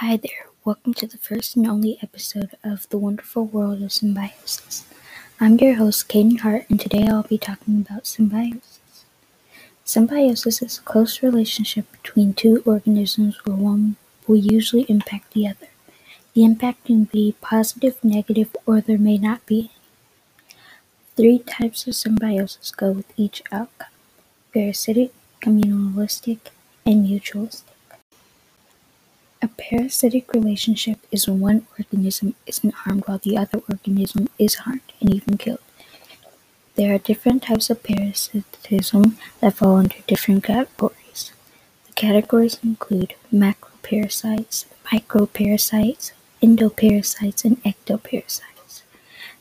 Hi there, welcome to the first and only episode of The Wonderful World of Symbiosis. I'm your host, Caden Hart, and today I'll be talking about symbiosis. Symbiosis is a close relationship between two organisms where one will usually impact the other. The impact can be positive, negative, or there may not be Three types of symbiosis go with each outcome parasitic, commensalistic, and mutualistic. Parasitic relationship is when one organism isn't harmed while the other organism is harmed and even killed. There are different types of parasitism that fall under different categories. The categories include macroparasites, microparasites, endoparasites, and ectoparasites.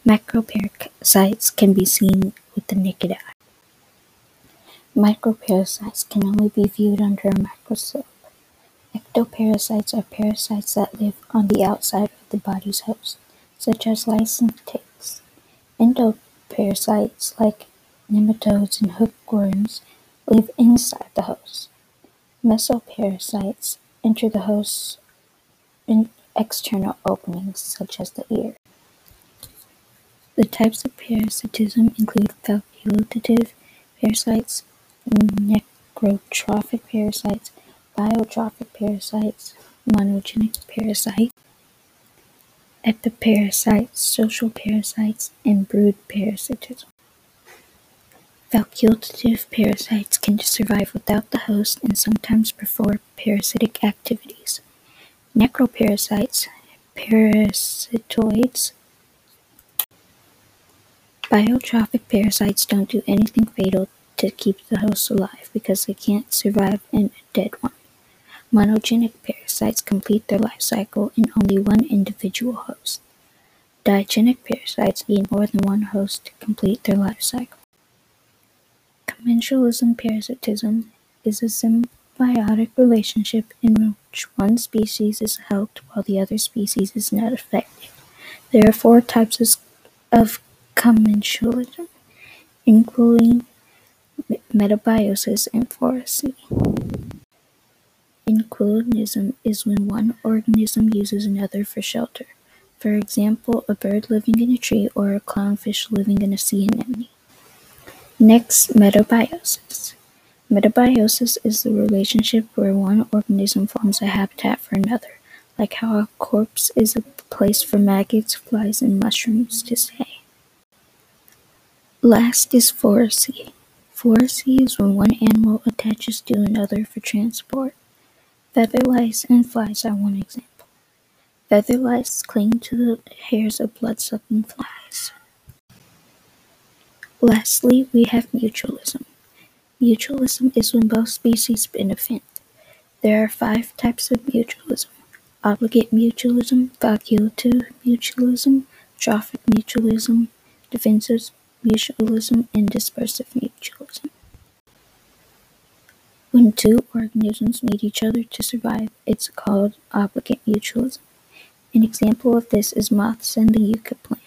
Macroparasites can be seen with the naked eye. Microparasites can only be viewed under a microscope. Ectoparasites are parasites that live on the outside of the body's host, such as lice and ticks. Endoparasites, like nematodes and hookworms, live inside the host. Mesoparasites enter the host's external openings, such as the ear. The types of parasitism include facultative parasites, necrotrophic parasites, biotrophic parasites, monogenic parasites, epiparasites, social parasites, and brood parasitism. Facultative parasites can survive without the host and sometimes perform parasitic activities. Necroparasites, parasitoids, biotrophic parasites don't do anything fatal to keep the host alive because they can't survive in a dead one. Monogenic parasites complete their life cycle in only one individual host. Digenic parasites need more than one host to complete their life cycle. Commensalism parasitism is a symbiotic relationship in which one species is helped while the other species is not affected. There are four types of commensalism, including metabiosis and phoresy. Inquilinism is when one organism uses another for shelter, for example a bird living in a tree or a clownfish living in a sea anemone. Next, metabiosis. Metabiosis is the relationship where one organism forms a habitat for another, like how a corpse is a place for maggots, flies, and mushrooms to stay. Last is phoresy. Phoresy is when one animal attaches to another for transport. Feather lice and flies are one example. Feather lice cling to the hairs of blood-sucking flies. Lastly, we have mutualism. Mutualism is when both species benefit. There are five types of mutualism obligate mutualism, facultative mutualism, trophic mutualism, defensive mutualism, and dispersive mutualism. When two organisms need each other to survive, it's called obligate mutualism. An example of this is moths and the yucca plant.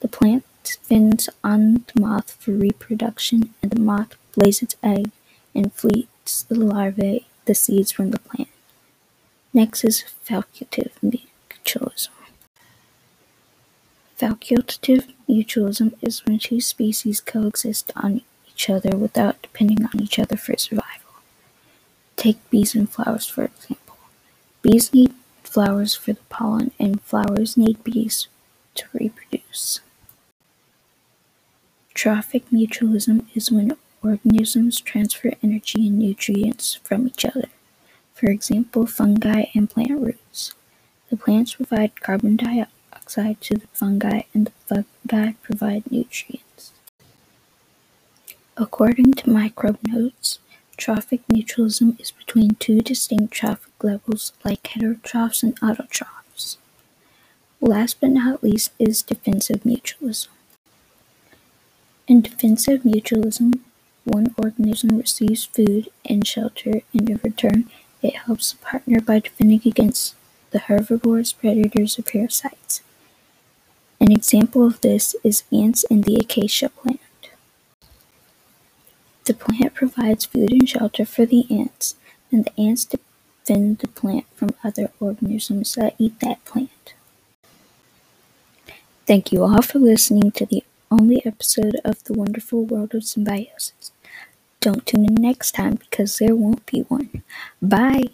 The plant depends on the moth for reproduction, and the moth lays its egg and fleets the larvae, the seeds from the plant. Next is facultative mutualism. Facultative mutualism is when two species coexist on each other without depending on each other for survival. Take bees and flowers for example. Bees need flowers for the pollen, and flowers need bees to reproduce. Trophic mutualism is when organisms transfer energy and nutrients from each other. For example, fungi and plant roots. The plants provide carbon dioxide to the fungi, and the fungi provide nutrients. According to microbe notes, Trophic mutualism is between two distinct trophic levels like heterotrophs and autotrophs. Last but not least is defensive mutualism. In defensive mutualism, one organism receives food and shelter, and in return, it helps the partner by defending against the herbivores, predators, or parasites. An example of this is ants in the acacia plant. The plant provides food and shelter for the ants, and the ants defend the plant from other organisms that eat that plant. Thank you all for listening to the only episode of The Wonderful World of Symbiosis. Don't tune in next time because there won't be one. Bye!